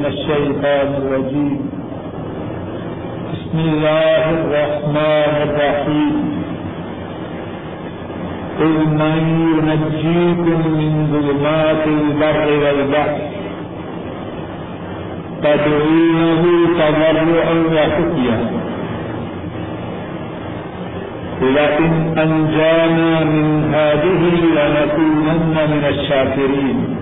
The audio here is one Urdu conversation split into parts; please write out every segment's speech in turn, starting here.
من الشيطان الرجيم. بسم الله الرحمن الرحيم. قل من ينجيكم من ظلمات البر والبحر. تدعونه تضرعا وخفيا. لئن أنجانا من هذه لنكونن من الشاكرين.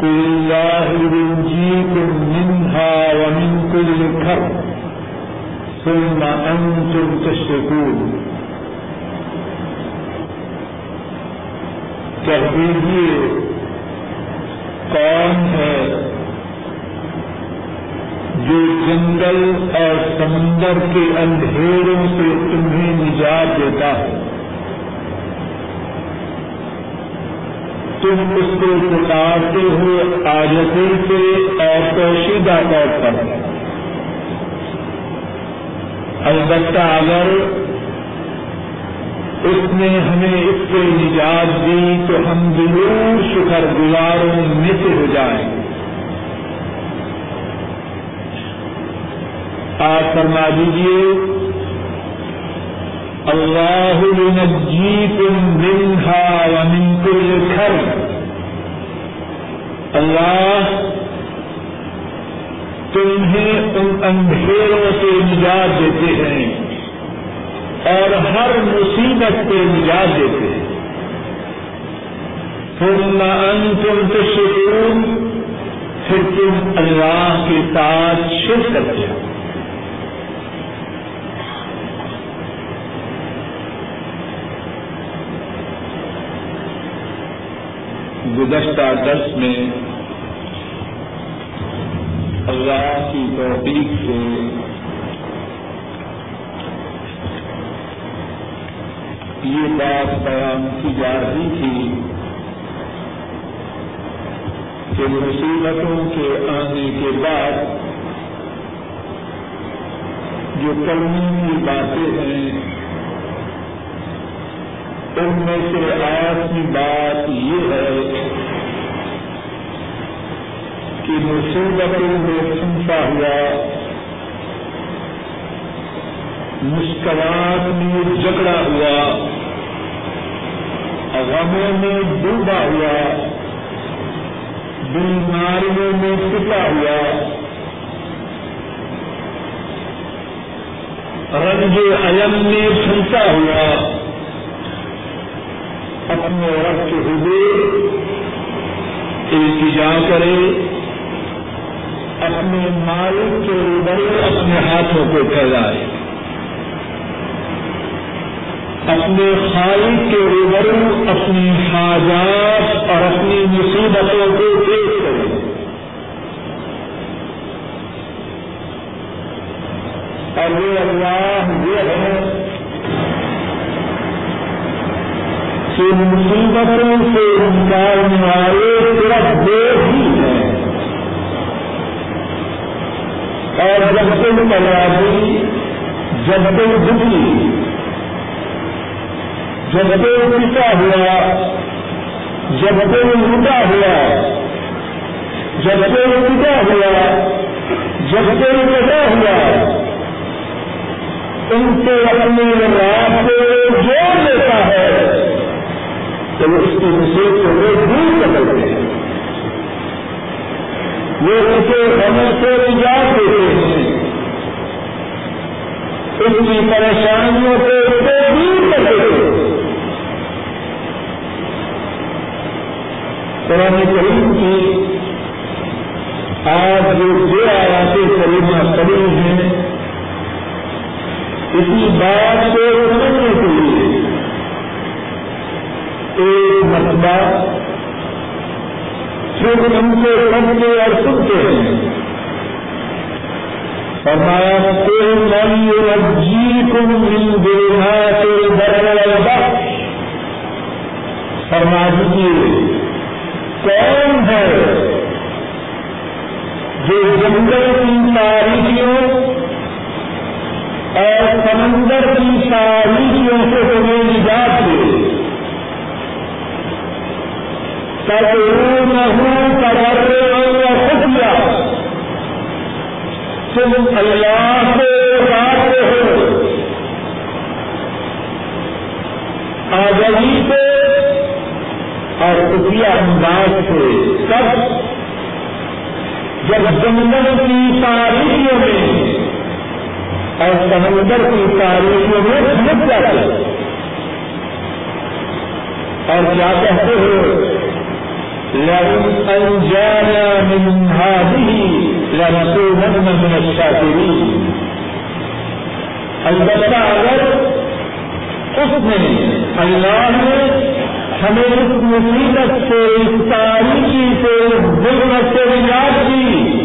قل الله ينجيكم منها ومن كل كرب ثم أنتم تشركون. کہہ کون ہے جو جنگل اور سمندر کے اندھیروں سے تمہیں نجات دیتا ہے۔ تم اس کو پکارتے ہو آجتی سے اور پوشیدہ طور پر۔ البتہ اگر اس نے ہمیں اس سے نجات دی تو ہم ضرور شکر گزاروں میں سے ہو جائیں۔ آج فرما دیجیے اللہ ينجيكم منها ومن كل كرب اللہ تمہیں ان اندھیروں سے نجات دیتے ہیں اور ہر مصیبت سے نجات دیتے ہیں۔ ثم انتم تشركون پھر تم اللہ کے ساتھ شرک کرتے ہو۔ گزشتہ درس میں اللہ کی توفیق سے یہ بات بیان کی جا رہی تھی کہ مصیبتوں کے آنے کے بعد جو کرنے کی باتیں ہیں ان میں سے آج کی بات یہ ہے کہ مصیبتوں میں پھنسا ہوا مشکلات میں جگڑا ہوا، غموں میں ڈوبا ہوا، بیماریوں میں پٹا ہوا۔ رنج علم میں پھنسا ہوا۔ اپنے رب کے حضور التجا کرے اپنے مالک کے روبرو اپنے ہاتھوں کو پھیلائے اپنے خالق کے روبرو اپنی حاجات اور اپنی مصیبتوں کو پیش کرے اور یہ اللہ یہ ہے کہ مصیبتوں سے نکالنے والے صرف دو ہی ہیں۔ اور جب تم تلابی جب تم دکھی، جب تم پتا ہوا، جب تم لوٹا ہوا، جب تم پتا ہوا، جب تم پتا ہوا، ان سے اپنے رات کو جوڑ دیتا ہے۔ تو وہ اس کی مصیبت کو وہ دور کر ہیں۔ وہ اسے غموں سے نجات دیتے ہیں۔ اس کی پریشانیوں کو اسے دور کر دیتے ہیں۔ قرآن کریم کی آج جو دو آیاتیں کریمہ کری ہیں، اسی بات کو سمجھنے کے لیے ایک مرتبہ پھر ان کو سمجھتے اور سنتے ہیں۔ فرمایا کوئی من جی کم مل دینا کے برابر فرما دیجیے کون ہے جو جنگل کی تاریخیوں اور سمندر کی تاریخیوں سے تمہیں نجات دے خفیہ تم اللہ سے بات ہو آزادی سے اور خفیہ انداز سے سب جب جنگل کی تاریخیوں میں اور سمندر کی تاریخیوں میں سمجھ جاتے اور کیا کہتے ہو لن أنجانا من هذه لنكونن من الشاكرين. البتہ اگر اس نے اللہ نے ہمیں اس مصیبت سے، اس تاریخی سے ظلم سے نجات دی۔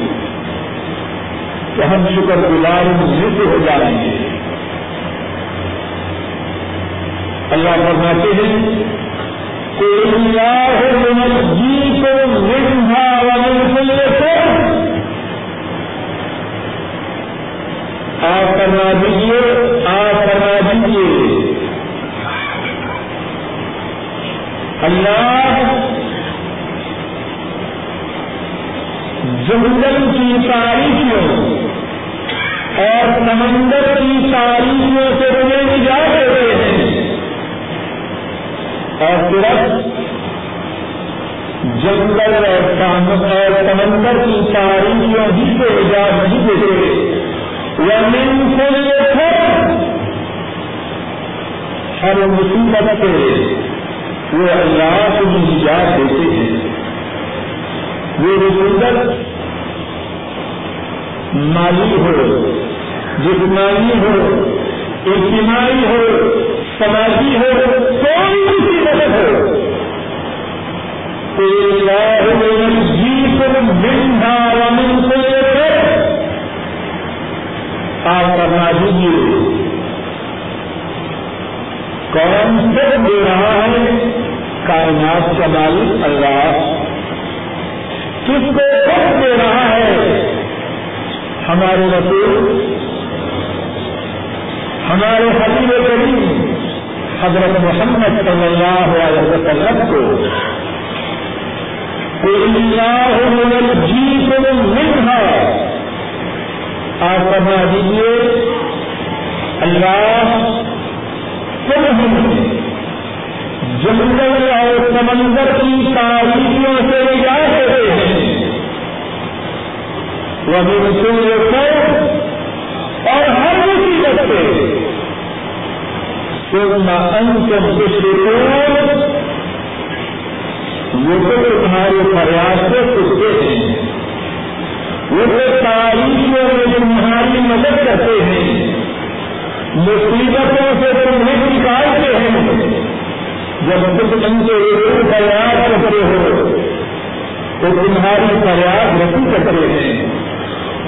تو ہم شکر گزار مصر ہو جائیں گے۔ اللہ فرماتے ہیں آپ کرنا دیجیے آپ کرنا دیجیے اللہ جنگل کی تاریخیوں اور سمندر کی تاریخیوں سے تمہیں جا رہے اور صرف جنگل اور سمندر کی تاریخیوں ہی سے نجات نہیں دیتے۔ یا مین سے ہر مصیبت سے وہ اللہ کو بھی نجات دیتے ہیں۔ وہ مصیبت مالی ہو، جسمانی ہو اجتماعی ہو، سماجی ہو، کوئی بھی مدد ہو جی تم بندا ومن کو لے کر آپ کرنا دیجیے کون سے دے رہا ہے کائنات کا مالک اللہ؟ کس کو کب دے رہا ہے؟ ہمارے رسول ہمارے حبیب کریم حضرت محمد صلی اللہ علیہ وسلم کو جی کو منہا آپ فرما دیجیے اللہ تم جنگل اور سمندر کی تاریخیوں سے جا رہے ہیں۔ وہ بھی اور ہر مصیبت سے انتم تشركون. وہ تو تمہارے فریاد سے سکتے ہیں. وہ تو تاریخوں میں تمہاری مدد کرتے ہیں. مصیبتوں سے تمہیں نکالتے ہیں. جب تم ان کے ایک فریاد کرتے ہو، تو تمہاری فریاد رسی کرتے ہیں.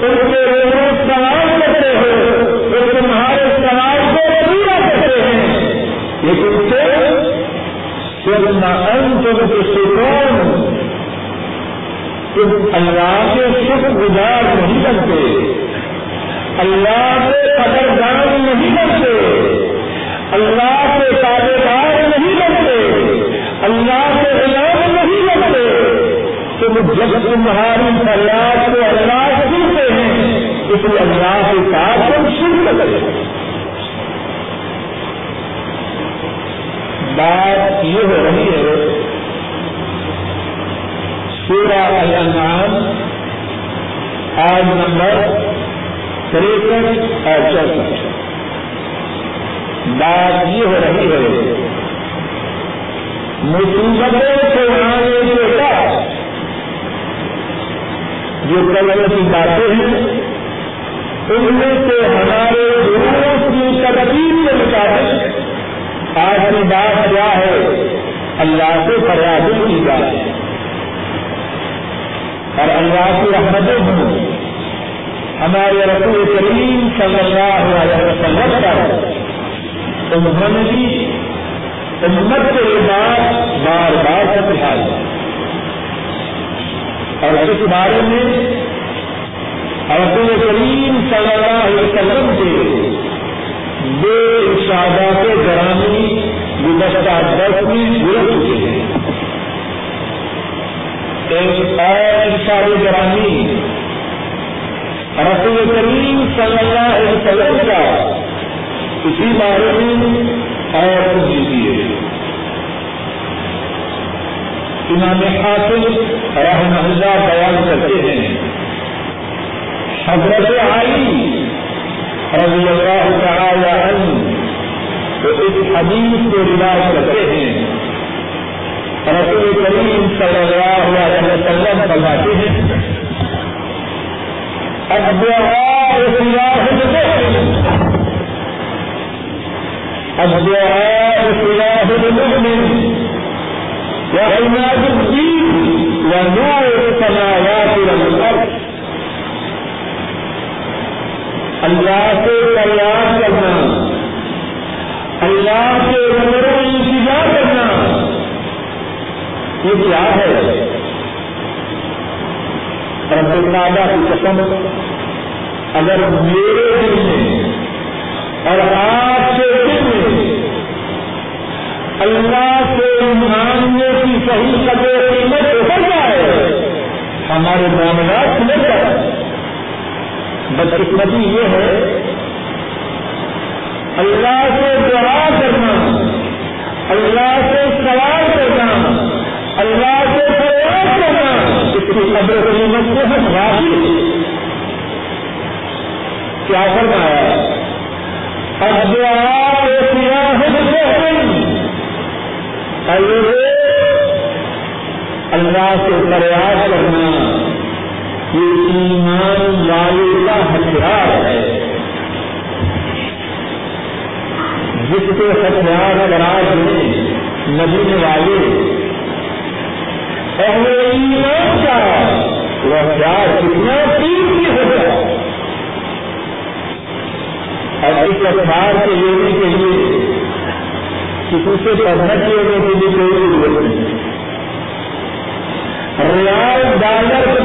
ان کے روز سوال کرتے ہو، تو تمہارے سوال لیکن پھر تم سکون تم اللہ کے شکر گزار نہیں بنتے۔ اللہ سے قدردان نہیں بنتے۔ اللہ کے تابے دار نہیں بنتے۔ اللہ کے غلام نہیں بنتے۔ تم جب تمہاری فریاد کو اللہ سے سنتے ہیں، اس لیے اللہ کے ساتھ تم شروع کرتے بات یہ ہو رہی ہے سورہ الانعام آج نمبر تریسٹھ اور چونسٹھ۔ بات یہ ہو رہی ہے مصیبتوں سے آنے کے بعد، جو کلر کی باتیں ہیں، ان میں سے ہمارے گروپ کی ترتیب کے مطابق آج کی بات کیا ہے؟ اللہ سے فریادیں کی جائے اور اللہ کی رحمتیں ہوں۔ ہمارے رسول کریم صلی اللہ علیہ وسلم پر انہوں نے بھی امت کے بعد بار بار سمجھائی اور اس بارے میں رسول کریم صلی اللہ علیہ وسلم کے بے ارشادات گرامی گزشتہ دس میں گزر چکے ہیں۔ ایک اور اشارے گرامی، رسول کریم صلی اللہ علیہ وسلم کا اسی بارے میں اور دیجیے امام حاصل رحمہ اللہ بیان کرتے ہیں، حضرت آئی رضی اللہ تعالی عنہ۔ تو اس حدیث کو رواج کرتے ہیں۔ رسول کریم صلی اللہ علیہ وسلم فرماتے ہیں، الدعاء سلاح المؤمن وعماد الدين ونور السماوات اللہ سے تیار کرنا، اللہ کے نمبروں میں انتظار کرنا، یہ کیا ہے؟ رب کی قسم، اگر میرے دل میں اور آپ کے دل میں اللہ سے ماننے کی صحیح قدر قیمت ہو جائے، ہمارے معاملات سمجھ جائے بدقسمتی یہ ہے، اللہ سے دعا کرنا، اللہ سے سوال کرنا، اللہ سے پریاس کرنا، اس کی قدر قیمت سے ہم راضی کیا فرمایا؟ اب دعا اللہ سے پریاس کرنا۔ یہ ایمان والے کا ہتھیار ہے۔ جس کے ہتھیار قرار دیں ندی والے پہلے ایمان کا وہ ہتھیار کتنا قیمتی ہو گیا۔ اور اس ہتھیار کے لینے کے لیے کسی سے پڑھنا چاہیے کے لیے کوئی ضرورت نہیں۔ ریال ڈالر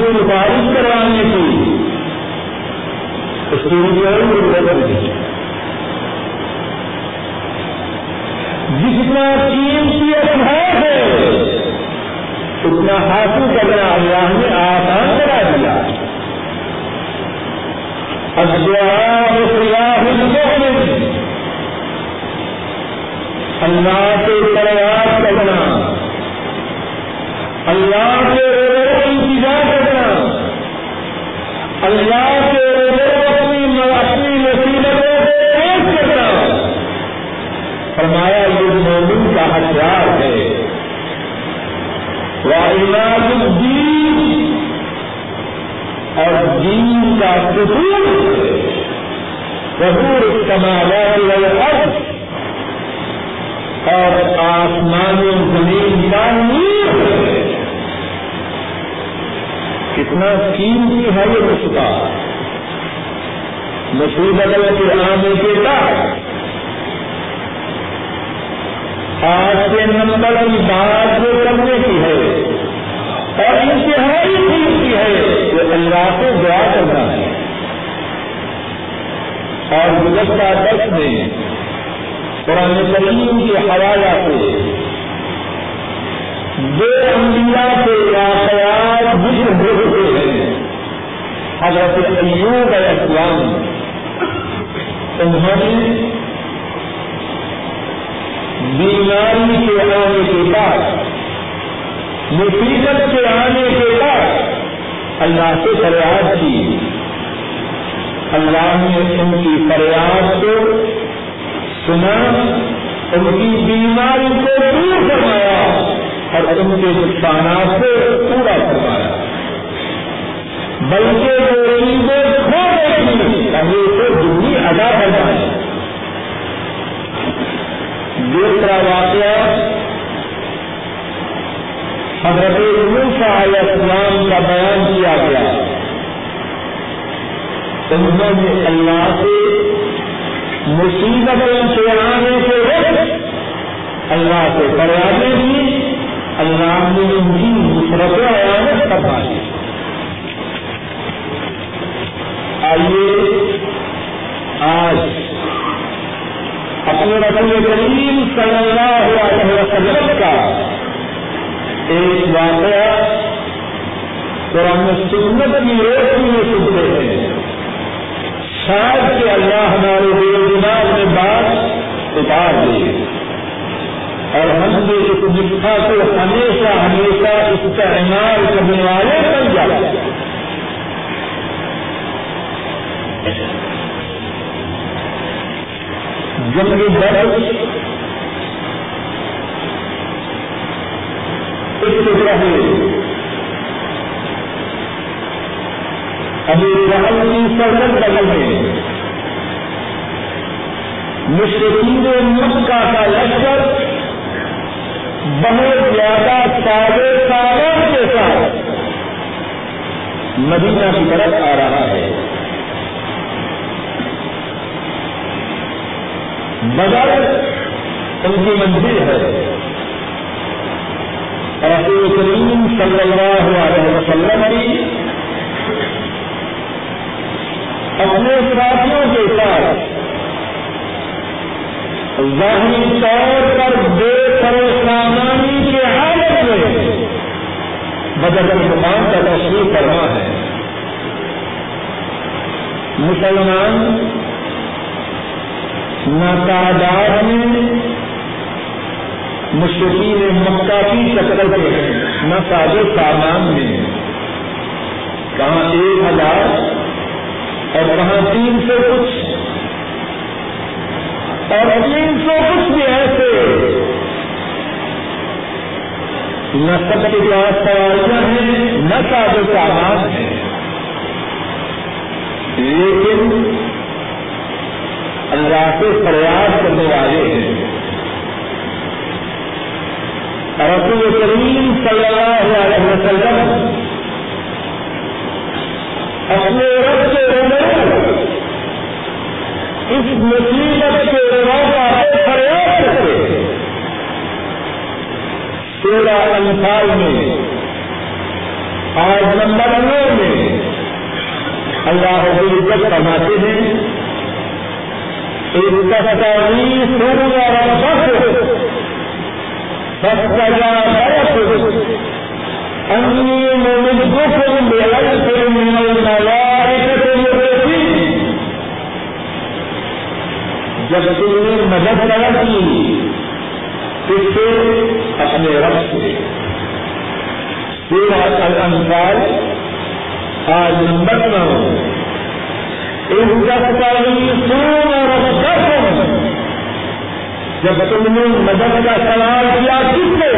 سے سفارش کروانے کی۔ جتنا قیمتی اخبار ہے، اتنا حاصل کرنا اللہ نے آسان کرا دیا۔ الدعاء سلاح اللہ کے پریاس کرنا۔ اللہ کے روزوں انتظار کرنا اللہ کے روزوں اپنی اپنی مصیبتوں کو پیش کرنا فرمایا یہ مومن کا ہتھیار ہے وہ علاج الدین اور دین کا سکون ضرور اور آسمان و زمین کا نور۔ کتنا قیمتی ہے یہ رشتہ۔ مصیبت کے آنے کے بعد آج کے نمبر بات جو کرنے کی ہے، اور انتہائی قیمتی ہے وہ اللہ سے دعا کرنا ہے۔ اور گزشتہ دس میں قرآن کریم کے حوالہ سے دو انبیاء کے واقعات ذکر ہو چکے ہیں۔ حضرت ایوب علیہ السلام انہوں نے بیماری کے آنے کے بعد، مصیبت کے آنے کے بعد اللہ سے فریاد کی۔ اللہ نے ان کی فریاد کو سنا، ان کی بیماری کو دور کروایا اور ان کے نقصانات کو پورا کروایا بلکہ وہ چیزیں کھو گئی ہمیں اسے دنی ادا کرنا ہے دوسرا واقعہ حضرت موسا علیہ السلام کا بیان کیا گیا۔ انہوں نے اللہ سے مصیبت سے آنے کے وقت اللہ سے فریادیں دی اللہ نے ان کی نصرت عیامت کروائی آئیے آج اپنے رسول کریم صلی اللہ علیہ وسلم کا ایک واقعہ قرآن سنت کی روشنی میں سنتے ہیں۔ شاید کہ اللہ ہمارے دل دماغ میں بات اتار دے۔ اور ہم نے اس نسخہ کو ہمیشہ ہمیشہ اس کا استعمال کرنے والے بن جائے۔ جنگ بدر اس سے پہلے ابھی جہل کی سرحد بدل میں مشرقین مکہ کا لشکر بہت زیادہ سارے سالوں کے ساتھ مدینہ کی طرف آ رہا ہے۔ بدر ان کی منزل ہے۔ رسول کریم صلی اللہ علیہ وسلم کی اپنے ساتھیوں کے ساتھ ظاہری طور پر بے پریشانی کے حالت میں بدل مقام کا تشریف کرنا ہے۔ مسلمان نہ تعداد میں مشرقین مکہ کی شکل کے ہیں، نہ سادے سامان میں کہاں ایک ہزار اور کہاں تین سو کچھ۔ اور تین سو کچھ بھی ایسے۔ نہ سب کے پاس سواریاں ہیں، نہ سادے سامان ہیں۔ لیکن اللہ سے پریاس کرنے والے ہیں۔ رسول کریم صلی اللہ علیہ وسلم اپنے رب کے عمر اس مصیبت کے کا فریاد کرتے تیرہ انسال میں آج نمبر نو میں اللہ عزت فرماتے ہیں تستغيث ربك فاستجاب أني نے مدد کی پھر سے اپنے رب سے سورہ الانفال آج نمبر نو جب تم نے مدد کا سوال کیا کس سے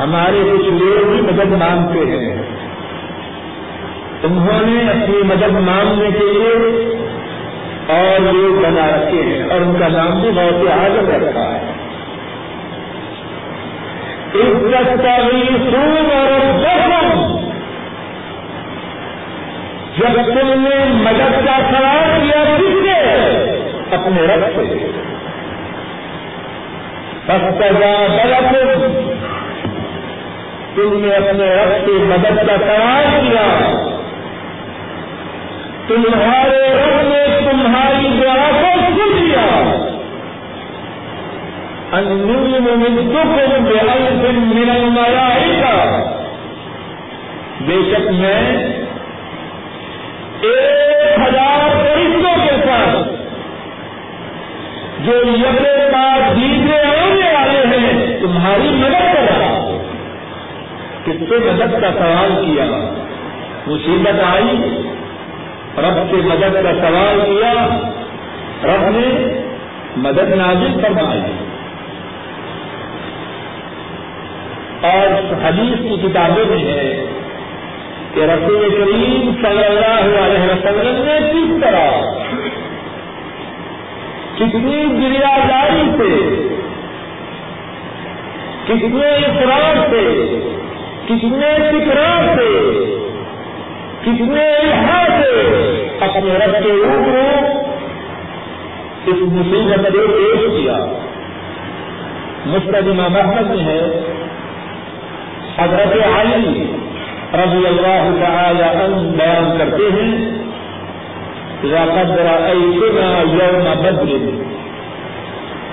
ہمارے کچھ لوگ بھی مدد مانگتے ہیں انہوں نے اپنی مدد مانگنے کے لیے اور لوگ بنا رکھے ہیں اور ان کا نام بھی بہت آگے رکھا ہے۔ عزت کا بھی اور جب تم نے مدد کا سوال کیا کس اپنے رب سے۔ غلط تم نے اپنے رب سے مدد کا سوال کیا۔ تمہارے رب تمہاری دعا کو سن لیا۔ دن ملن مایا بے شک میں ایک ہزار فرشتوں کے ساتھ جو یقے کا دیجیے ہونے والے ہیں، تمہاری مدد کر رہا کس سے مدد کا سوال کیا؟ مصیبت آئی۔ رب سے مدد کا سوال کیا، رب نے مدد نازل فرمائی۔ اور حدیث کی کتابیں میں ہے کہ رسول کریم صلی اللہ علیہ وسلم نے کس طرح کتنی گریا داری سے، کتنے افراد سے، کتنے فکران سے کتنے لحاظ سے اپنے رب کے اوپر اس مصیبت کو پیش کیا۔ مستقبہ محمد میں ہے۔ حضرت علی رضی اللہ تعالی عنہ بیان کرتے ہیں قد رأيتنا يوم بدر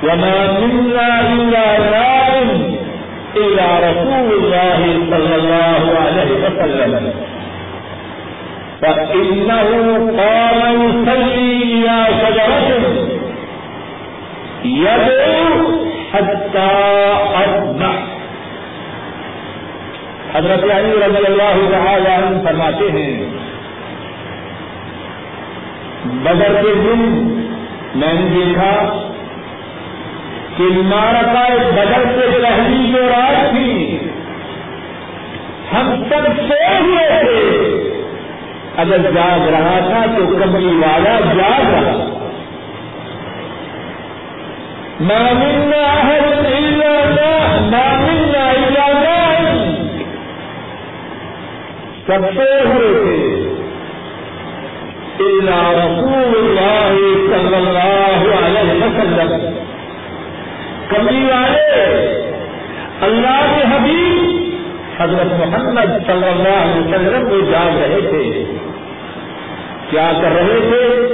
وما منا إلا نائم إلى رسول الله صلى الله عليه وسلم. فإنه قام يصلي إلى شجرة يدعو حتى أصبح حضرت علی رضی اللہ تعالی عنہ فرماتے ہیں، بدر کے دن میں نے دیکھا کہ مارکا بدر سے پہلی جو رات تھی، ہم سب سو ہوئے تھے۔ اگر جاگ رہا تھا تو کبھی والا جاگ رہا۔ مامنا ہے مامنا سب سے ہوئے تھے۔ رسول اللہ صلی اللہ علیہ وسلم۔ کمی والے، اللہ کے حبیب حضرت محمد صلی اللہ علیہ وسلم کو جاگ رہے تھے۔ کیا کر رہے تھے؟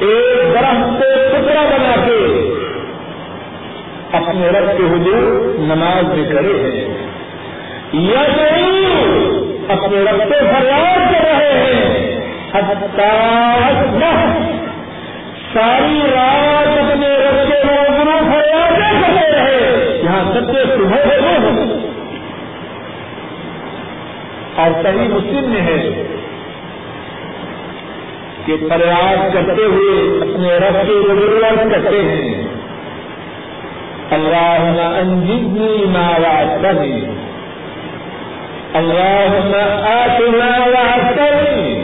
ایک درخت سے ٹکڑا بنا کے اپنے رب کے حضور نماز میں کرے ہیں۔ یا اپنے رب سے فریاد کر رہے ہیں۔ ساری رات فریاد کر رہے ہیں۔ یہاں سب سے صبح اور صحیح مسلم میں ہے کہ فریاد کرتے ہوئے اپنے رب کے روزگار کرتے ہیں۔ اللهم أنجدني ما وعدتني اللهم آت ما وعدتني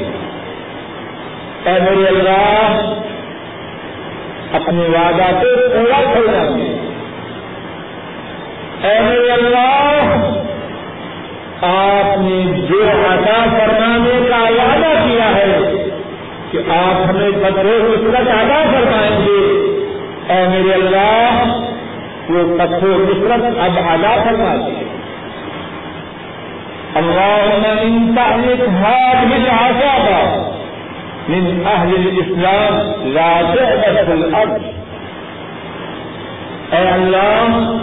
اے میرے اللہ اپنے وعدہ کو پورا کرنا اے میرے اللہ، آپ نے جو عطا فرمانے کا وعدہ کیا ہے کہ آپ ہمیں بدرے اس کا ادا فرمائیں گے، اے میرے اللہ، وہ پتھر نصرت اب ادا فرما کرنا چاہیے اللهم ان تعلق هذه العذاب من اهل الاسلام لا تعبد الارض. اے اللہ،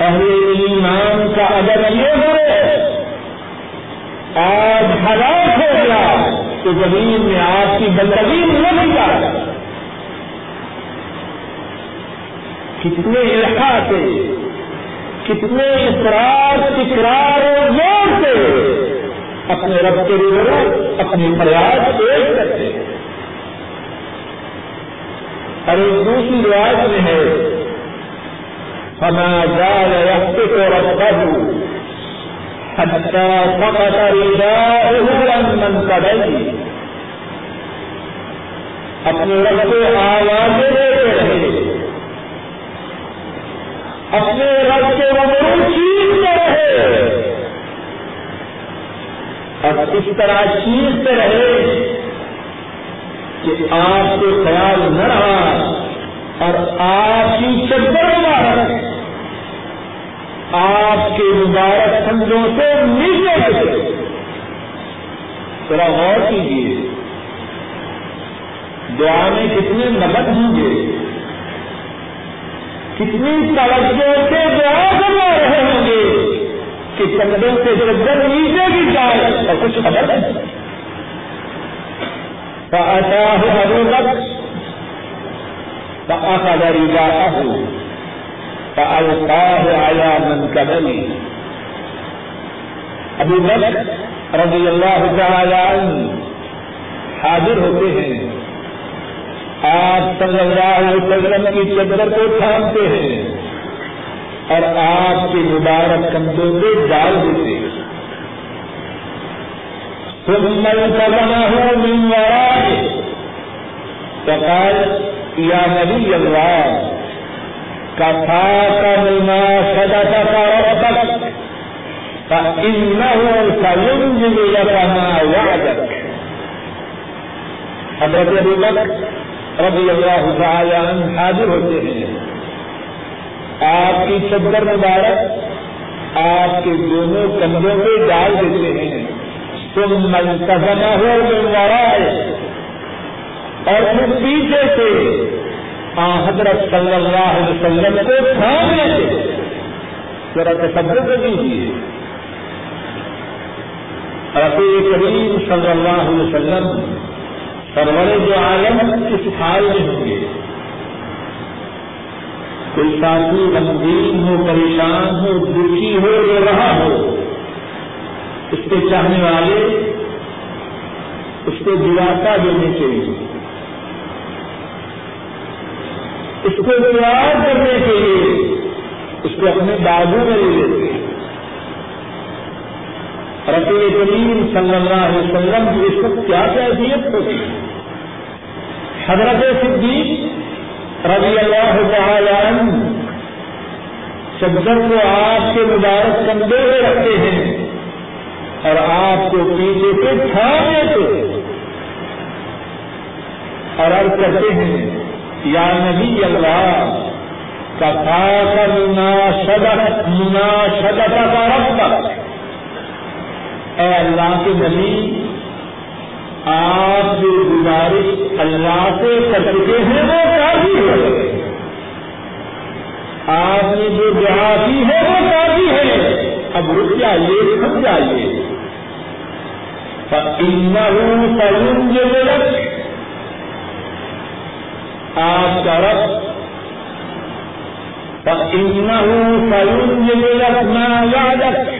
اہل ایمان کا اگر یہ ہو آج ہلاک ہو گیا تو زمین میں آپ کی بندگی نہیں جائے۔ کتنے سے کتنے اقرار تکرار اور زور سے اپنے رب کے لیے اپنی فریاد پیش کرتے ہیں اور ایک دوسری روایت میں ہے ہما جال رکھتے کو رکھتا ہوں اپنے رب کو آوازیں دیتے رہے۔ اپنے رب کے ومرو چیزتے رہے۔ اور اس طرح چیزتے رہے کہ آپ کو خیال نہ رہا اور آپ کی چدر مبارک آپ کے مبارک سمجھوں سے نیچے ذرا غور کیجیے۔ دعا میں کتنے مدد ہوں گے کتنی توجہ سے دعا کروا رہے ہوں گے؟ کہ چندر سے چندر نیچے کی جائے اور کچھ خبر ہے ابو بک فأخذ رداءه فألقاه على منكبه۔ ابو بکر رضی اللہ تعالی عنہ حاضر ہوتے ہیں۔ آپ صلی اللہ علیہ وسلم کی چدر کو تھامتے ہیں۔ اور آپ کے مبارک کندھوں پہ ڈال دیتے سکال یا نبی اللہ کا تھا کا ملنا سدا کا تک ان سلم حضرت ابو بکر رضی اللہ تعالی حاضر ہوتے ہیں۔ آپ کی چدر مبارک، آپ کے دونوں کندھوں پہ ڈال دیتے ہیں۔ تم منتظمہ ہو میں اور پھر پیچھے سے آ حضرت صلی اللہ علیہ وسلم کو تھامنے سے ذرا تصور کر دیجیے رفیع کریم صلی اللہ علیہ وسلم سرور جو عالم اس حال میں ہوں گے۔ کوئی ساتھی غمگین ہو، پریشان ہو، دکھی ہو یا رہا ہو، اس کے چاہنے والے، اس کو دلاتا دینے کے لیے اس کو تیار کرنے کے لیے، اس کو اپنے بازو میں لے لیتے ہیں۔ رفیع کریم صلی اللہ علیہ وسلم کی اس وقت کیا کیفیت ہوتی حضرت صدیق رضی اللہ تعالی عنہ چدر کو آپ کے مبارک کندھے میں رکھتے ہیں اور آپ کو پیچھے سے تھامے تھے اور عرض کرتے ہیں، یا نبی اللہ کا خاص مناشدت مناشدت کا رفتہ اے اللہ کے نبی گزارش اللہ سے کر چکے ہیں، وہ کافی ہے آپ نے جو دعا کی ہے، وہ کافی ہے۔ اب رک جائیے تھک جائیے۔ سلون جو آپ کا رب۔ سلون جو نہ یادت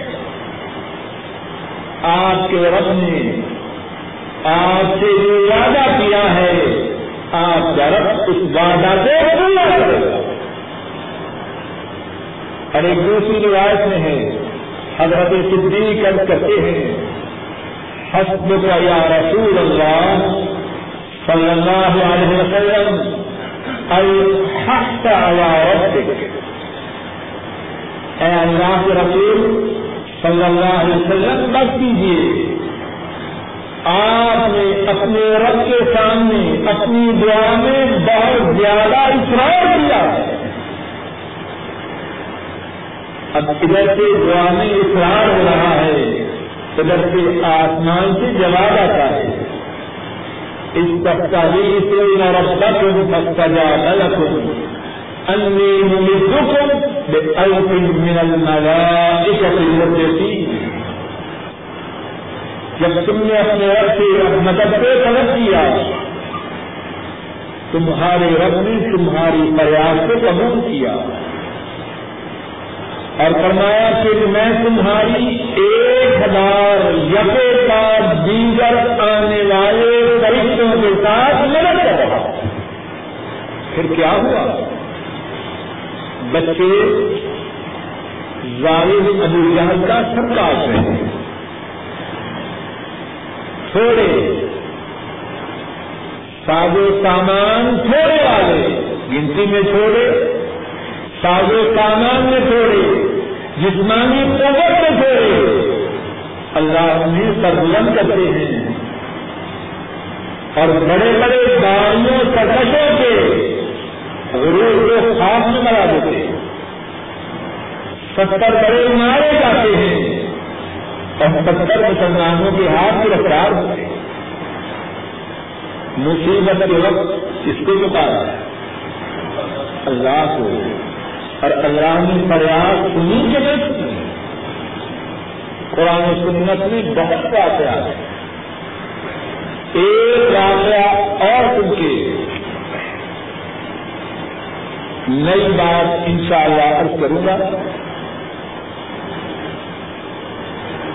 آپ کے رب نے آپ سے جو وعدہ کیا ہے، آپ کا رب اس وعدہ کو پورا کرے گا۔ اور ایک دوسری روایت میں ہے، حضرت صدیق کر کرتے ہیں حسب کا یا رسول اللہ صلی اللہ علیہ وسلم، الحق على ربك اے اللہ کے رسول صلی اللہ علیہ وسلم بس کیجیے۔ آپ نے اپنے رب کے سامنے، اپنی دعا میں بہت زیادہ اصرار کیا۔ اب ادھر سے دعا میں اصرار ہو رہا ہے، ادھر سے آسمان سے جواب آتا ہے۔ اس تفتاری سے ربتا کو سجا غلط انی ممدکم بألف من الملائکة المردسین جب تم نے اپنے رب سے مدد پہ طلب کیا تمہارے رب نے تمہاری پریاس کو قبول کیا۔ اور فرمایا کہ میں تمہاری ایک ہزار یقے کا دیگر آنے والے فرشتوں کے ساتھ مدد کر رہا پھر کیا ہوا؟ بچے، ظالم ابو جہل کا سب کاٹ رہے ہیں تھوڑے ساز و سامان تھوڑے والے۔ گنتی میں چھوڑے ساز و سامان میں تھوڑے جسمانی قوت میں تھوڑے اللہ نے سربلند کرتے ہیں۔ اور بڑے بڑے گاڑیوں سرکشوں کے غرور کو خواب میں مرا دیتے ستر بڑے مارے جاتے ہیں۔ اور ستر مسلمانوں کے ہاتھ میں رفتار مصیبت کے وقت کس کو پکارا ہے؟ اللہ کو۔ اور اللہ نے فریاد سنی کے دیکھ قرآن سنت میں بہت واقعہ ہے۔ ایک واقعہ اور سن کے نئی بات انشاءاللہ شاء اللہ کروں گا۔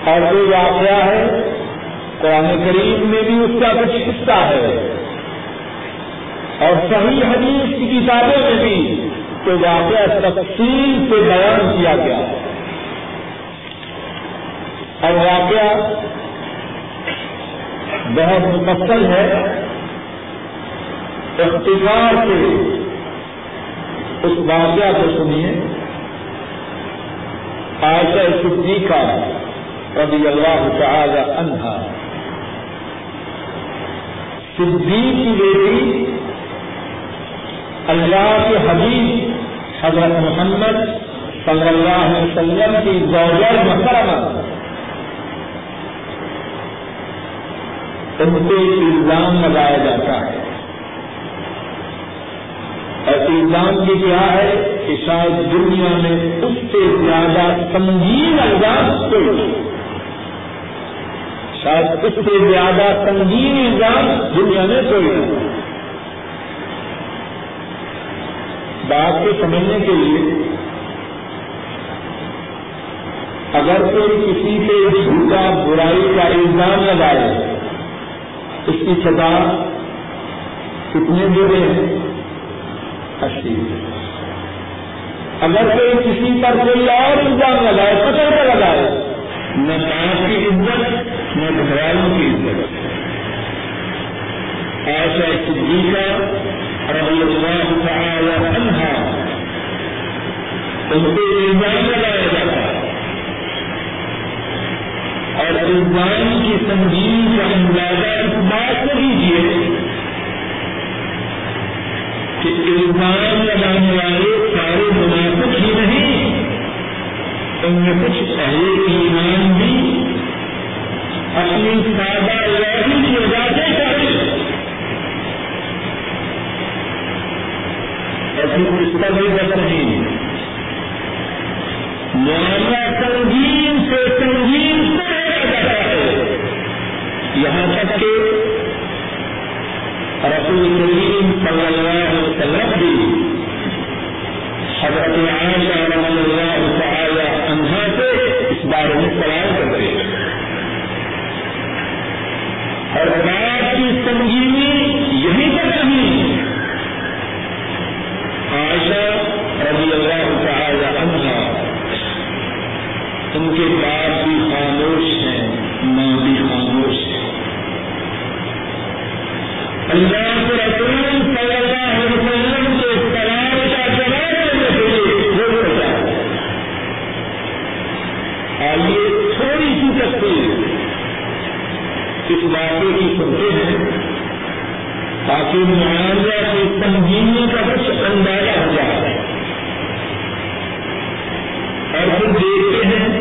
اور جو واقعہ ہے، قرآن کریم میں بھی اس کا کچھ حصہ ہے۔ اور صحیح حدیث کی کتابوں میں بھی تو واقعہ تفصیل سے بیان کیا گیا۔ اور واقعہ بہت مفصل ہے۔ اختصار سے اس واقعہ کو سنیے۔ آشا صدیقہ رضی اللہ تعالی عنہا۔ صدیق کی بیٹی اللہ کے حبیب حضرت محمد صلی اللہ علیہ وسلم کی گوجر محترمہ۔ ان پہ الزام لگایا جاتا ہے۔ اور الزام بھی کیا ہے کہ شاید دنیا میں اس سے زیادہ سنگین الزام کوئی شاید اس سے زیادہ سنگین الزام دنیا میں کوئی نہیں۔ بات کو سمجھنے کے لیے اگر کوئی کسی پہ جھوٹا، برائی کا الزام لگائے، اس کی سزا کتنے برے ہیں؟ اسی اگر کوئی کسی پر کوئی اور الزام لگائے پکڑ کر لگائے نہ کی عزت نہ گھروں کی عزت ایسا صدیقہ رضی اللہ تعالی عنہ ان پہ الزام لگایا جاتا ہے۔ اور الزام کی سنگین کا اندازہ اس بات کو دیجیے کہ الزام لگانے والے سارے مناسب ہی نہیں، ان میں کچھ پہلے ایمان بھی اپنی سادہ لڑکی کی سے کرے ایسی کچھ کا بھی بس نہیں معاملہ سنگین سے سنگین سے یہاں تک کہ رسول کریم صلی اللہ علیہ وسلم بھی حضرت عائشہ رضی اللہ تعالی عنہا سے اس بارے میں سوال کر رہے ہیں۔ اور بات کی سنگینی یہی تک نہیں۔ عائشہ رضی اللہ تعالی عنہ، ان کے باپ بھی خاموش ہیں، ماں بھی خاموش ہے اللہ اس واقعے کی سنتے ہیں۔ تاکہ معاوضہ کی سنگینی کا کچھ اندازہ ہو جائے۔ اور پھر دیکھتے ہیں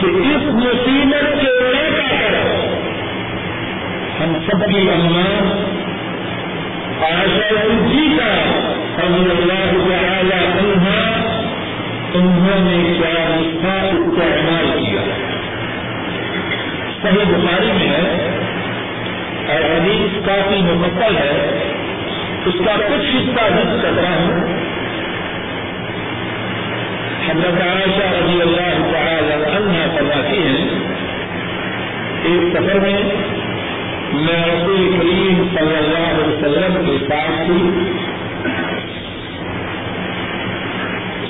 کہ اس مصیبت کے لے کر ہم سب کی اماں آشا جی کا رضی اللہ تعالی عنہ، انہوں نے کیا نسخہ استعمال کیا۔ صحیح بخاری میں ہے اور حدیث کافی مفصل ہے، اس کا کچھ حصہ حص کر رہا ہوں۔ حضرت عائشہ رضی اللہ تعالی عنہ فرماتی ہیں، ایک سفر میں میں رسول کریم صلی اللہ علیہ وسلم کے ساتھ تھی۔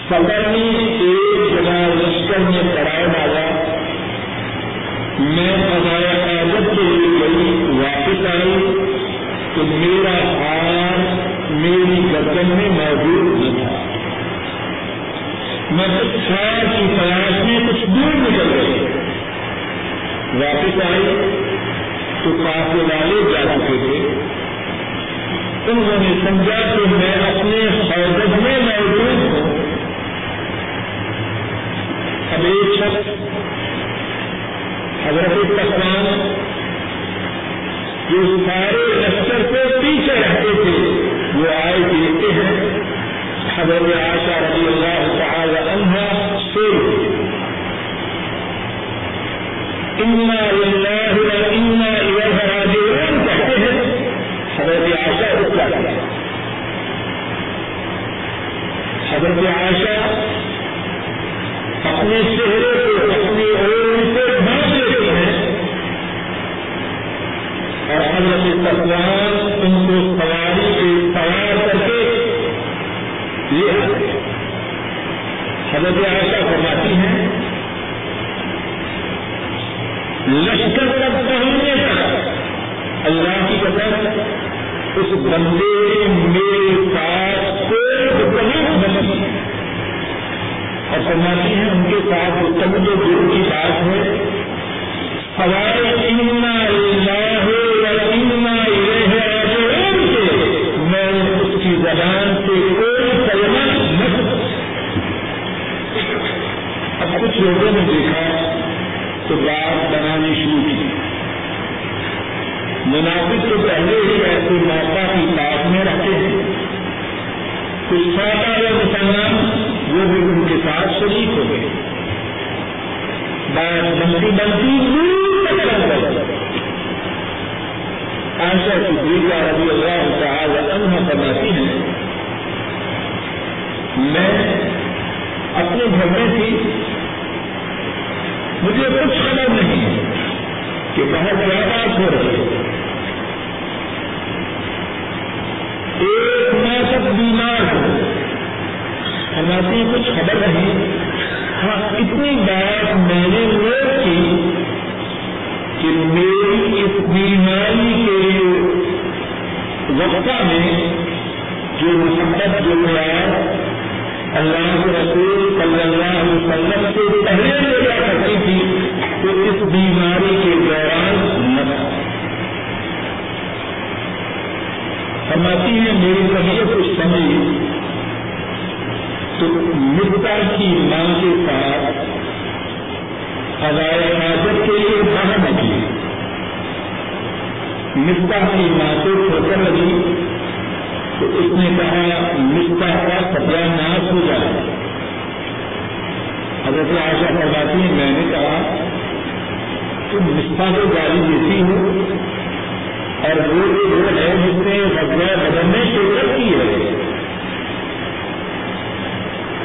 سفر میں ایک جگہ لشکر میں پڑاؤ ڈالا میں ہمارے عادت کے لیے گئی، واپس آئی، تو میرا ہار میری گردن میں موجود نہ تھا۔ میں کچھ ہار کی تلاش میں کچھ دور نکل گئی۔ واپس آئی تو کافی والے جا چکے تھے۔ انہوں نے سمجھا کہ میں اپنے حوض میں موجود ہوں۔ اب ایک شخص حضرت پکوان جو سارے لشکر سے پیچھے رہتے تھے، وہ آئے دیکھتے ہیں، حضرت آشا رضی اللہ تعالی عنہ سے، انا انا راجعون کہتے ہیں، حضرت عائشہ حضرت اپنے چہرے اور حضرت تقوان ان کو سواری سے سوار کر کے لے آتے حضرت عائشہ فرماتی ہیں، لشکر تک پہنچنے تک اللہ کی قدر اس بندے میرے ساتھ کوئی بہت نہیں اور فرماتی ہیں، ان کے ساتھ اتم جو دور کی بات ہے۔ سوال اتنا اللہ زبان سے کوئی کلمہ مت اب کچھ لوگوں نے دیکھا تو بات بنانی شروع کی۔ مناسب تو پہلے ہی ایسے ماتا کی ساتھ میں رہتے ہیں۔ کچھ سادہ یا مسلمان، وہ بھی ان کے ساتھ شریک ہو گئے۔ بات بنتی بنتی آشا کی رضی اللہ تعالی عنہ فرماتی ہیں، میں اپنے گھر میں تھی مجھے کچھ خبر نہیں کہ بہت زیادہ ہو رہے ایک میں بیمار ہوں فرماتی کچھ خبر نہیں۔ ہاں اتنی بات میں نے نوٹ کی کہ میری اس بیماری کے وقت میں جو محبت جو ہے، اللہ کے رسول صلی اللہ علیہ وسلم سے پہلے لے کرتی تھی، تو اس بیماری کے دوران نہ سماتی ہے میری طبیعت کو سمجھی۔ تو مدتا کی ماں کے ساتھ ہزار حاضر کے لیے باہر نکلی۔ مدتا کی ماں کو ٹھوکر لگی تو اس نے کہا مصباح کا ستیہ ناش ہو جائے۔ حضرت آشا فرماتی ہے میں نے کہا، تم مصباح کو گاڑی دیتی ہو اور وہ جو ہے جس نے غزہ بدلنے شرکت کی ہے۔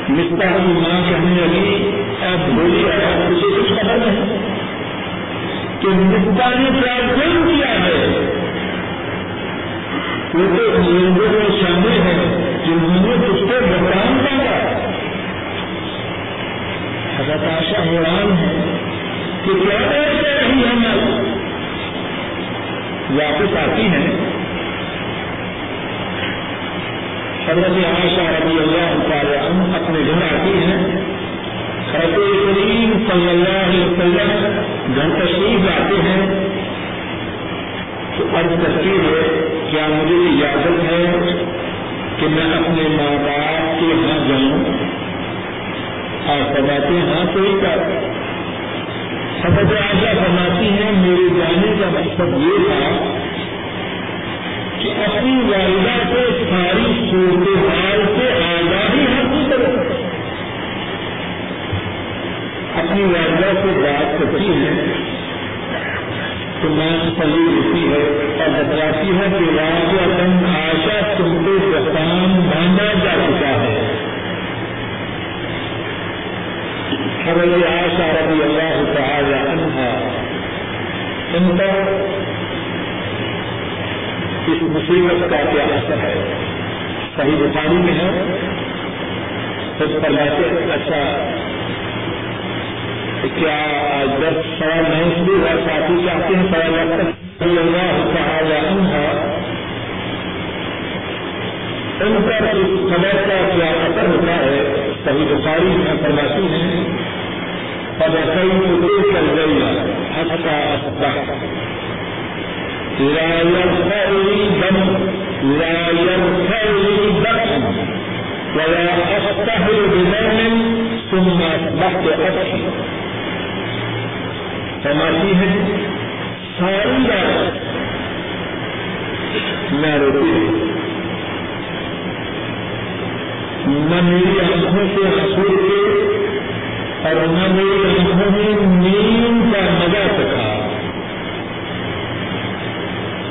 مصباح کی ماں کہنے لگی آپ اب بولی مجھے کچھ خبر نہیں کہ مصباح نے کیا کیا ہے؟ لوگوں میں شامل ہیں، جنہوں نے اس کو بہتان ڈالا حضرت آشا حیران ہے کہ کیا ایسے رہی ہم؟ واپس آتی ہیں۔ حضرت آشا رضی اللہ تعالی عنہ اپنے گھر آتی ہیں۔ حضرت کریم صلی اللہ علیہ وسلم گھر تشریف لاتے ہیں، تو ارد کرتی ہے کیا مجھے اجازت ہے کہ میں اپنے ماں باپ کے یہاں جاؤں؟ اور فرماتے ہاں کوئی بات سبز آجا فرماتی ہیں، میرے جانے کا مقصد یہ تھا کہ اپنی والدہ کو ساری صورتحال سے آزادی حاصل کرو۔ اپنی والدہ سے بات کرتی ہیں، تو میں صحیح ہوتی ہے اور بتلاتی ہے کہ واقع دن آشا تم کو جسان مانا جا چکا ہے۔ حضرت آشا رضی اللہ تعالی عنہ ان پر اس مصیبت کا کیا اثر ہے؟ صحیح بخاری میں ہے۔ خود پر اچھا کیا آج دس سوال نہیں شروع ہوا ساتھی چاہتے ہیں، سوال اللہ تعالی عنہ ان پر اس خبر کا کیا اثر ہوتا ہے، صحیح بخاری میں فرماتی ہیں پب کئی مدے کر گئی حسا اسبح لا يرفع لي دم، لا يرفع دم ولا أستحل بنوم ثم أصبحت أبكي۔ فرماتی ہے، ساری رات میں روتی نہ میری آنکھوں سے حصول کے اور نہ میری آنکھوں میں نیند کا مزہ سکھا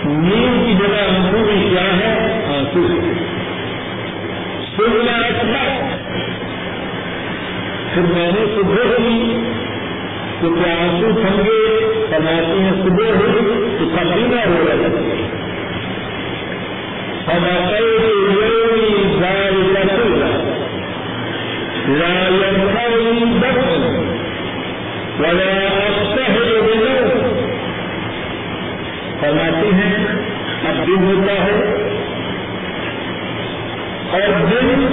نیند کی جگہ آنکھوں میں کیا ہے؟ آنسو سننا اچھا پھر میں نے صبح ہوئی۔ تو کیا آنسو تھنگے فرماتے ہیں، صبح ہوئی تو کبھی ہو رہا فرماتے لا ينفعني دفن ولا أستهد بنوم فرماتی ہیں، اب دن ہوتا ہے اور دن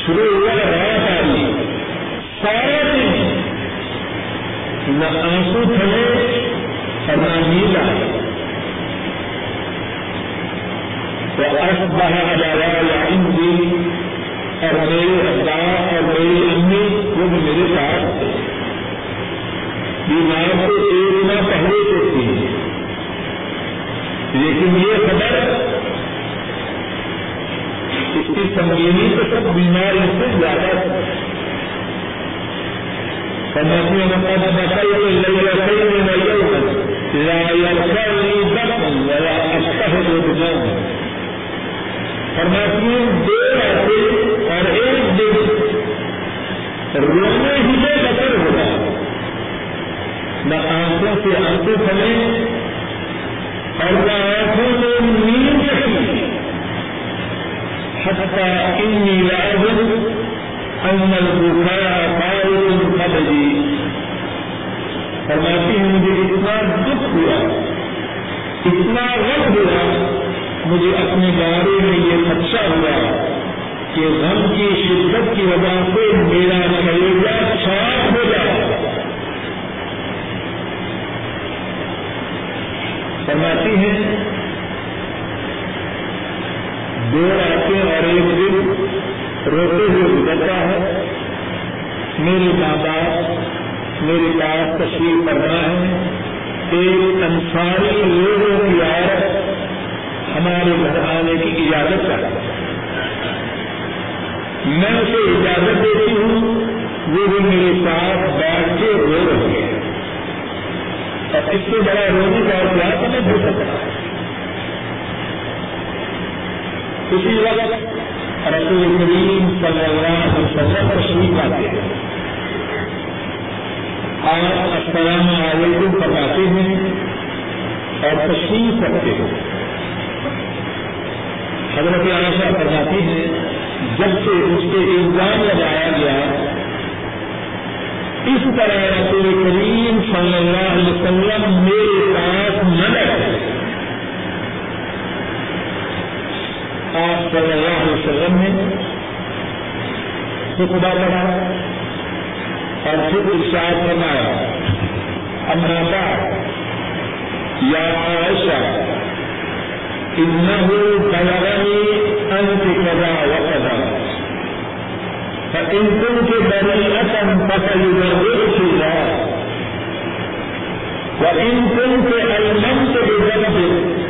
شروع ہوا رات آئی سارا دن نہ آنسو پھلے اور نہ نیل آئے۔ تو ارس باہر ہزارہ یا اور میرے ابا اور میری امی وہ بھی میرے ساتھ بیمار کو ایک نہ پہلے تو تھی۔ لیکن یہ خبر اس کی سنگینی تو سب بیماری سے زیادہ سمجھنے میں پتا بتائی لا دم ولا أشتهد فرماتی دو راتیں اور ایک دن رونے ہی میں بسر ہوگا نہ آنکھوں سے آنکھوں سمے اور نہ آنکھوں میں نیند حتى إني أن البكاء فرماتی ہیں، مجھے اتنا دکھ ہوا، اتنا غم ہوا، مجھے اپنے بارے میں یہ خدشہ ہوا کہ غم کی شدت کی وجہ سے میرا کلیجہ چھاپ ہو جائے فرماتی ہیں، دو راتیں اور ایک دن روتے ہوئے گزرتا ہے۔ میرے ماں باپ، میرے پاس تشریف کرنا ہے ایک انسانی لوگوں کی عورت ہمارے گھر آنے کی اجازت کرتا میں اسے اجازت دیتی ہوں، وہ بھی میرے ساتھ بیٹھ کے رو رہی ہے۔ اور اس سے بڑا رونے کا اور کیا سمجھ ہو سکتا۔ ہے اسی وقت رسول کریم صلی اللہ علیہ وسلم پر تشریف آتے ہیں۔ آپ السلام علیکم فرماتے ہیں اور تشریف رکھتے ہیں۔ حضرت عائشہ فرماتی ہیں جب سے اس کے الزام لگایا گیا، اس طرح رسول کریم صلی اللہ علیہ وسلم میرے پاس نہ لگے آپ صلی اللہ علیہ وسلم نے خطبہ پڑھا اور خود ارشاد فرمایا، اما بعد، یا عائشہ انه بلغني انت كذا وكذا فان كنت بريئة فسيبرئك الله وان كنت الممت بذنبك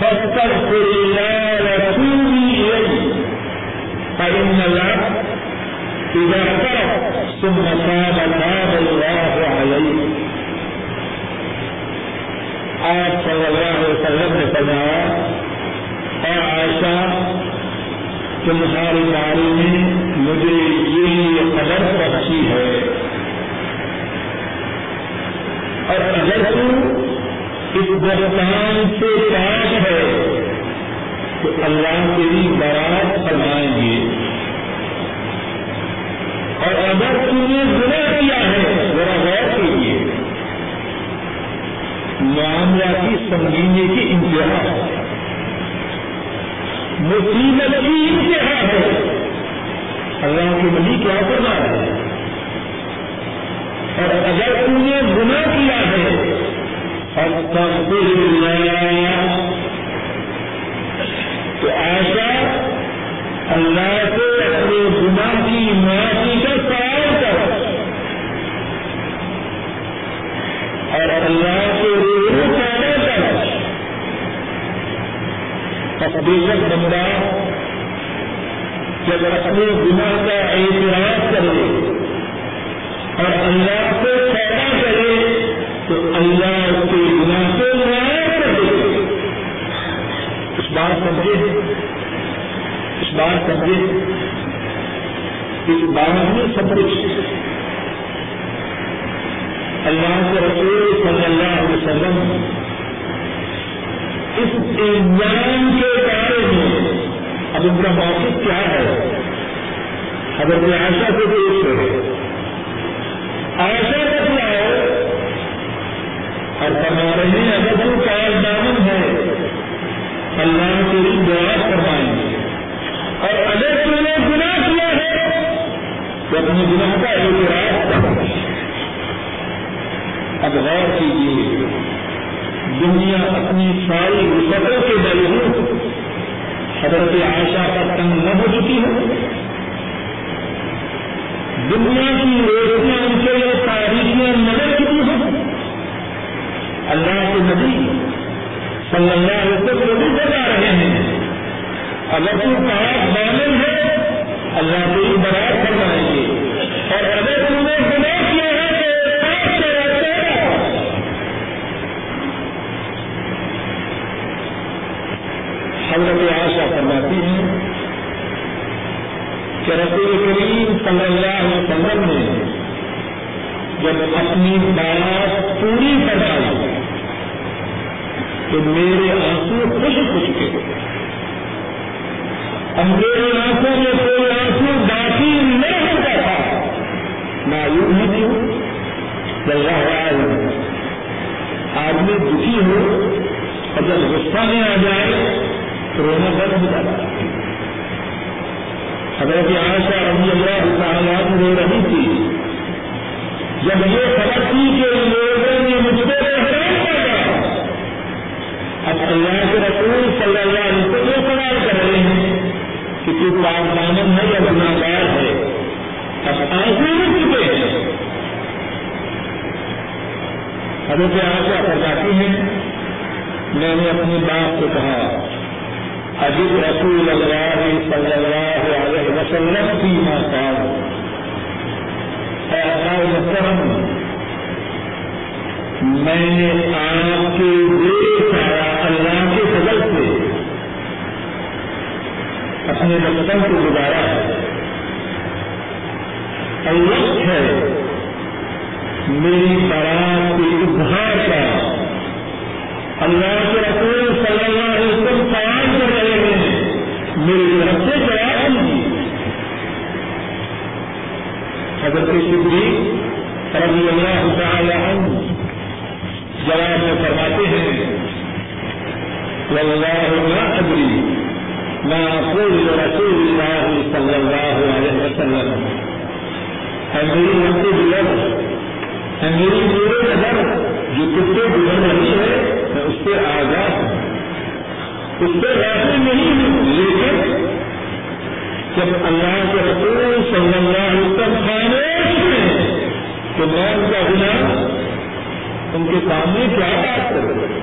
فاستغفر الله وتوبي اليه فان العبد اذا اعترف ثم تاب تاب الله عليه آپ صلی اللہ علیہ وسلم نے فرمایا اور عائشہ تمہاری بارے میں مجھے یہ خبر پہنچی ہے۔ اور اگر اس برتان سے پاک ہے تو اللہ تیری بارات فرمائیں گے۔ اور اگر تم نے گناہ کیا ہے ذرا غور کیجیے۔ معاملہ کی سمجھنے کی انتہا۔ مصیبت کی انتہا ہے۔ اللہ کے نبی کیا کرنا ہے اور اگر تم نے گناہ کیا ہے تو ایسا اللہ سے اپنے گناہ کی معافی کا سوال کرو۔ اور اللہ کے روح پیدا کر تقدیشت بندہ جب اپنے گناہ کا اعتراف کرے اور اللہ کو پیدا کرے تو اللہ کے گناہ کو کر دے۔ اس بات سمجھے اس بات سمجھے اس بات میں سب کچھ۔ اللہ کے رسول صلی اللہ علیہ وسلم اس انجام کے بارے میں اب ان کا موقف کیا ہے؟ حضرت آشا سے پیش کرے آشا بتلاؤ اور فرما اگر تو دامن ہے، اللہ تیری دعا فرمائیں گے اور اگر تم نے گناہ کیا ہے، تو اپنے گناہ کا اعتراف کرنا اب غور کیجیے دنیا اپنی ساری وسعتوں کے باوجود حضرت عائشہ پر تنگ نہ ہو چکی ہے۔ دنیا کی روشنیاں ان کے لیے تاریخیاں نہ رہ چکی ہیں۔ اللہ کے نبی صلی اللہ علیہ وسلم بھی بتا رہے ہیں۔ اگر تم پاک دامن ہے، اللہ کو ہی برائے کروائیں گے اور اگر تم نے گنا کیا ہے حضرت آشا فرماتی ہیں کہ رسول کریم صلی اللہ علیہ وسلم نے جب اپنی بات پوری کروائی تو میرے آنسو خوش خوش کے اب میرے آنکھوں میں کوئی آنسو باقی نہیں ہوتا تھا معلوم ہی نہیں اللہ آدمی دکھی ہو اور جب غصہ میں آ جائے تو رونا بند ہو جاتا حضرت عائشہ رضی اللہ تعالیٰ رو رہی تھی۔ جب یہ خبر تھی کہ لوگوں نے مجھ پہ حیران کیا اب اللہ کے رسول صلی اللہ علیہ وسلم کو یہ سوال کر رہے ہیں کہ تو پاک دامن ہے یا گناگار ہے؟ اب آنکھوں میں چکے ہیں؟ حضرت آشا فرماتی ہیں، میں نے اپنی بات کو کہا عجیب رسول اللہ صلی اللہ علیہ وسلم کی ماں ماتا محترم میں نے آپ کے دیش آیا اللہ کے فضل سے۔ اپنے بچپن کو گزارا ہے۔ الوقت ہے میری برات کے اظہار کا۔ اللہ کے رسول صلی اللہ علیہ وسلم سوال کر رہے ہیں۔ میری طرف سے جواب دیجیے حضرت شکری رضی اللہ تعالی عنہ۔ جواب میں فرماتے ہیں، واللہ ما ادری ما اقول رسول اللہ صلی اللہ علیہ وسلم۔ ہے میری لمبی بلند ہے میری میرے نظر، جو کتے گزر رہی ہے، میں اس سے آزاد ہوں۔ اس سے غافل نہیں ہوں، لیکن جب اللہ کے رسول صلی اللہ علیہ وسلم خاموش میں تو میں ان کا گناہ ان کے سامنے کیا بات کر رہے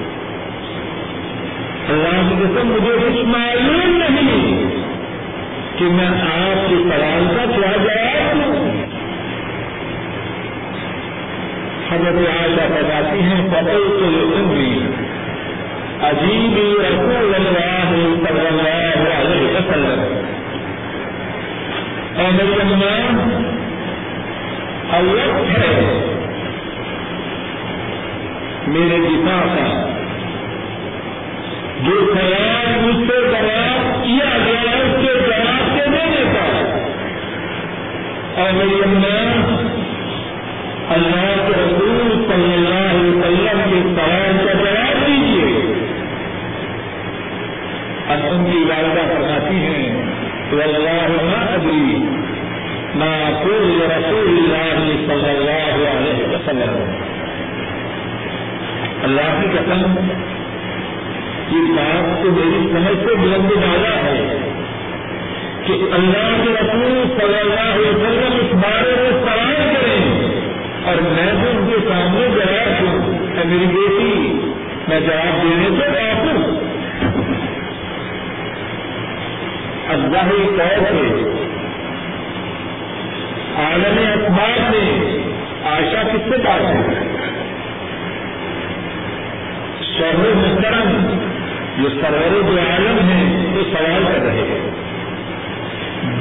اللہ کی قسم، مجھے کچھ معلوم نہیں کہ میں آپ کے سوال کا کیا جواب دوں۔ حضرت آشا بتاتی ہیں پتہ تو لیکن بھی عجیب رسول اللہ صلی اللہ علیہ وسلم۔ اے مسلمان الوقت ہے میرے دفاع کا۔ جو خیال مجھ سے جواب کیا گیا اس کے جواب کے دینے کا اور میری امن اللہ کے رسول صلی اللہ علیہ وسلم کے سوال کا جواب دیجیے اب ان کی والدہ فرماتی ہیں تو اللہ ما ادری، ما رسول اللہ صلی اللہ علیہ وسلم۔ اللہ کی قسم یہ بات تو میری سمجھ سے بلند ڈالا ہے کہ اللہ کے رسول صلی اللہ علیہ وسلم اس بارے میں سوال کریں اور میں بھی ان کے سامنے جواب دوں۔ کہ میری بیٹی، میں جواب دینے سے قابل اللہ طور سے عالم اخبار نے آشا کس سے بات ہے؟ شہر محترم جو سرور جو عالم ہیں وہ سوال کر رہے ہیں۔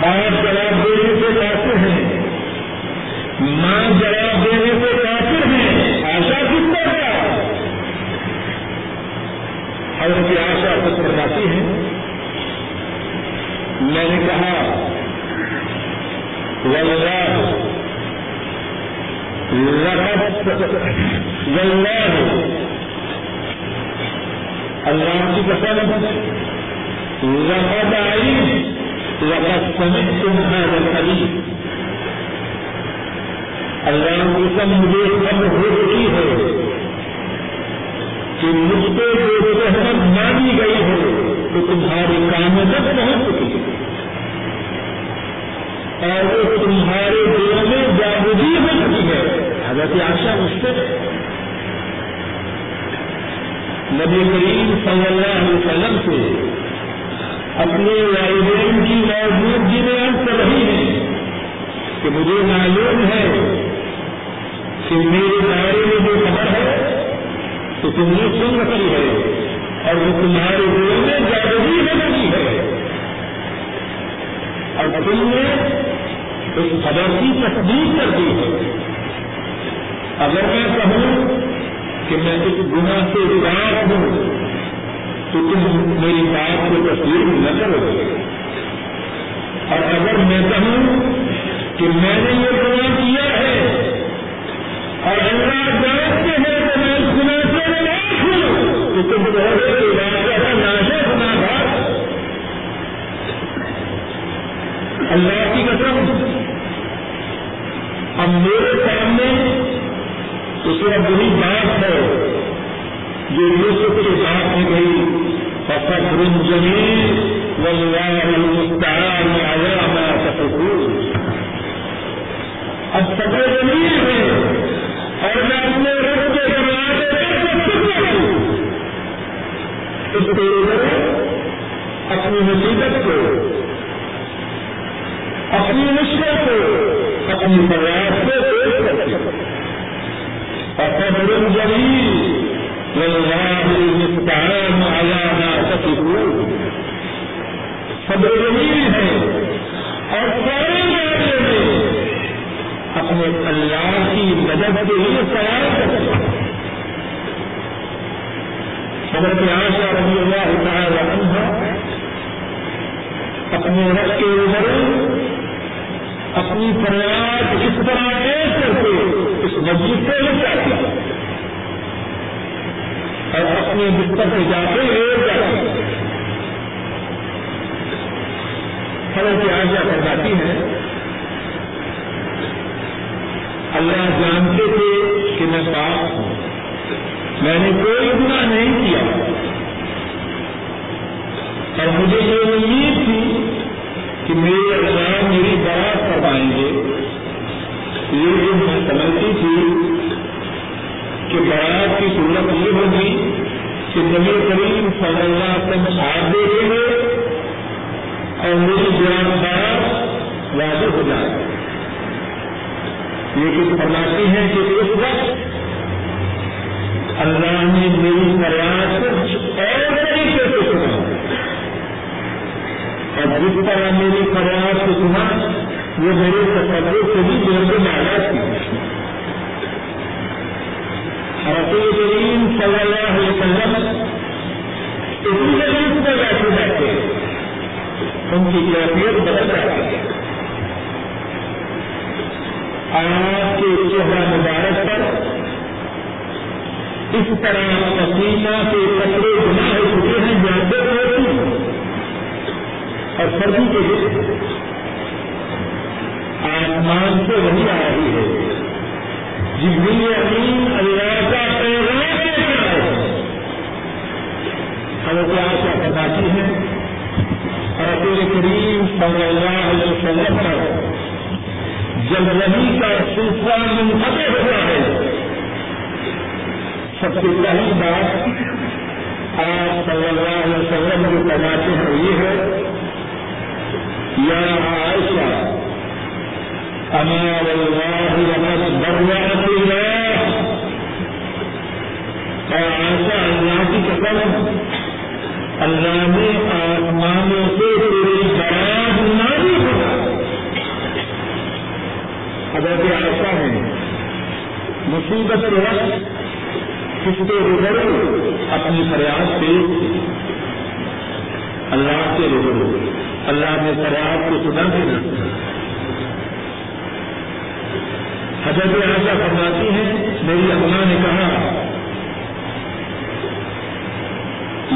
باپ جواب دینے سے کافر ہیں، ماں جواب دینے سے کافر ہیں، آشا کس کا کیا حضرت کی آشا کچھ کرواتی ہے میں نے کہا، واللہ واللہ اللہ کی قسم لقد آئی لقد سمعتم هذا الحديث۔ اللہ کی قسم مجھے خبر ہو چکی ہے کہ مجھ پہ جو رحمت مانی گئی ہے، تو تمہارے کاموں تک پہنچ چکی ہے۔ اور وہ تمہارے دل میں جاگودی ہو چکی ہے۔ حضرت آشا مجھ سے نبی کریم صلی اللہ علیہ وسلم سے اپنے والدین کی موجودگی میں عرض کر رہی ہے کہ مجھے معلوم ہے کہ میرے بارے میں جو خبر ہے، تو تم نے سن رکھی ہے اور وہ تمہارے دل میں جاگری ہو رہی ہے۔ اور تم نے اس خبر کی تصدیق کر دی ہے۔ اگر میں کہوں کہ میں اس گنا سے اداس ہوں، تو تم میری بات کو تصویر نہ کرو۔ اور اگر میں کہوں کہ میں نے یہ گنا کیا ہے اور اللہ جانتے ہیں کہ میں اس گنا سے ناش ہوں، تو تم کہو کہ واقعہ کا ناشا گنا تھا اللہ کی قسم، اب میرے تو صرف وہی بات ہے جو یوسف کے بات میں گئی۔ فخر زمین والمستعان على ما تفكرون اب سفر زمین ہے اور میں اپنے رب کے اس کو اپنی مصیبت کو، اپنی مشکل کو، اپنی پریاس کو پیش کرتے فصبر جميل والله المستعان على ما تصفون صبر جمیل ہے اور سارے معاملے میں اپنے اللہ کی مدد کے لیے سوال کرتے حضرت عائشہ رضی اللہ تعالی عنہ اپنے رب کے اوپر اپنی فریاد اس طرح پیش کر کے اس مسجد سے لے جاتی اور اپنے بستر پہ جاتے لے جاتی فرق کی آجا کر جاتی ہے اللہ جانتے تھے کہ میں پاس ہوں۔ میں نے کوئی گنا نہیں کیا۔ اور مجھے یہ امید تھی کہ میرے اللہ میری بات کروائیں گے۔ لیکن میں سمجھتی تھی کہ برات کی صورت یہ ہوگی کہ نبی کریم صلی اللہ علیہ وسلم ساتھ دے دیں گے اور میری جان بات واضح ہو جائے لیکن فرماتی ہیں کہ اس وقت اللہ نے میری فریاد کچھ اور طریقے سے سنا اور جس طرح میری فریاد کو سنا وہ میرے تصور سے بھی دیر میں مالا تھی رسول کریم صلی اللہ علیہ وسلم اسی مریض میں بیٹھے بیٹھے ان کی کیفیت بدل جاتی ہے۔ آپ کے چہرہ مبارک پر اس طرح پسینہ کے کپڑے بنا ہو چکے ہیں جانتے ہوتی اور سردی کے آسمان سے وہی آ رہی ہے۔ جبری امین اللہ کا پیغام کیا ہے ہمیں کیا آشا بتاتی ہے۔ اور اپنے کریم صلی اللہ علیہ وسلم پر جب ربی کا سلسلہ منقطع ہوا ہے، سب سے پہلی بات آپ صلی اللہ علیہ وسلم جو فرماتے ہیں یہ ہے، یا عائشہ أما والله لقد برأت الله اور عائشہ اللہ کی اللہ نے آسمانوں سے تیری برات نہ بھی ہوگا ہے مصیبت کے وقت کس کے روبرو اپنی فریاد پیش اللہ کے روبرو اللہ نے فریاد کو سنا بھی حضرت ایسا فرماتی ہیں، میری اما نے کہا،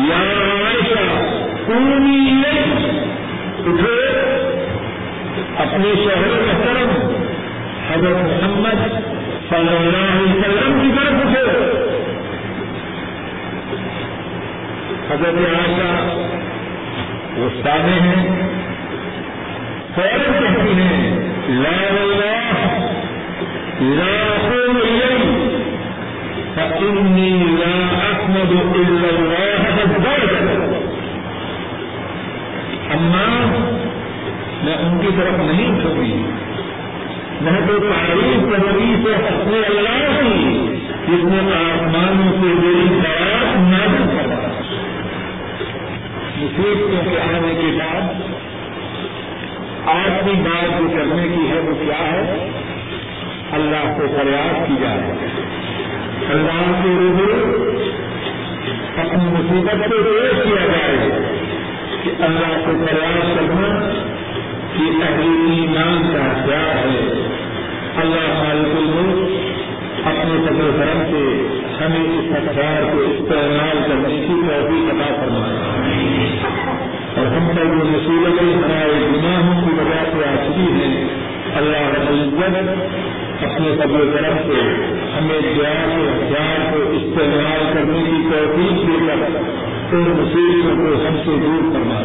یا عائشہ پوری اٹھے اپنے شہر محترم، حضرت محمد صلی اللہ علیہ وسلم کی طرف اٹھے حضرت عائشہ غصہ میں ہیں، فوراً کہتی ہیں، لا اللہ اما میں ان کی طرف نہیں چھپی میں تو تعریف نبی سے اپنے اللہ کی جس نے سے میری بات نہ کرا مصیبتوں کے آنے کے بعد، آج کی بات جو کرنے کی ہے وہ کیا ہے؟ اللہ کو فریاد کی جائے۔ اللہ کے روبرو اپنی مصیبت کو پیش کیا جائے کہ اللہ کو فریاد کرنا کہ اہل ایمان کا ہتھیار ہے۔ اللہ مالک الملک اپنے قدر کرم سے ہمیں اس ہتھیار کو استعمال کرنے کی توفیق عطا فرمائے۔ اور ہم پر جو مصیبتیں ہمارے گناہوں کی وجہ سے آ ہیں، اللہ رب العزت اپنے سبھی کرم سے ہمیں جان اور کو استعمال کرنے کی توفیق دے کر تو مصیبتوں کو ہم سے دور کرنا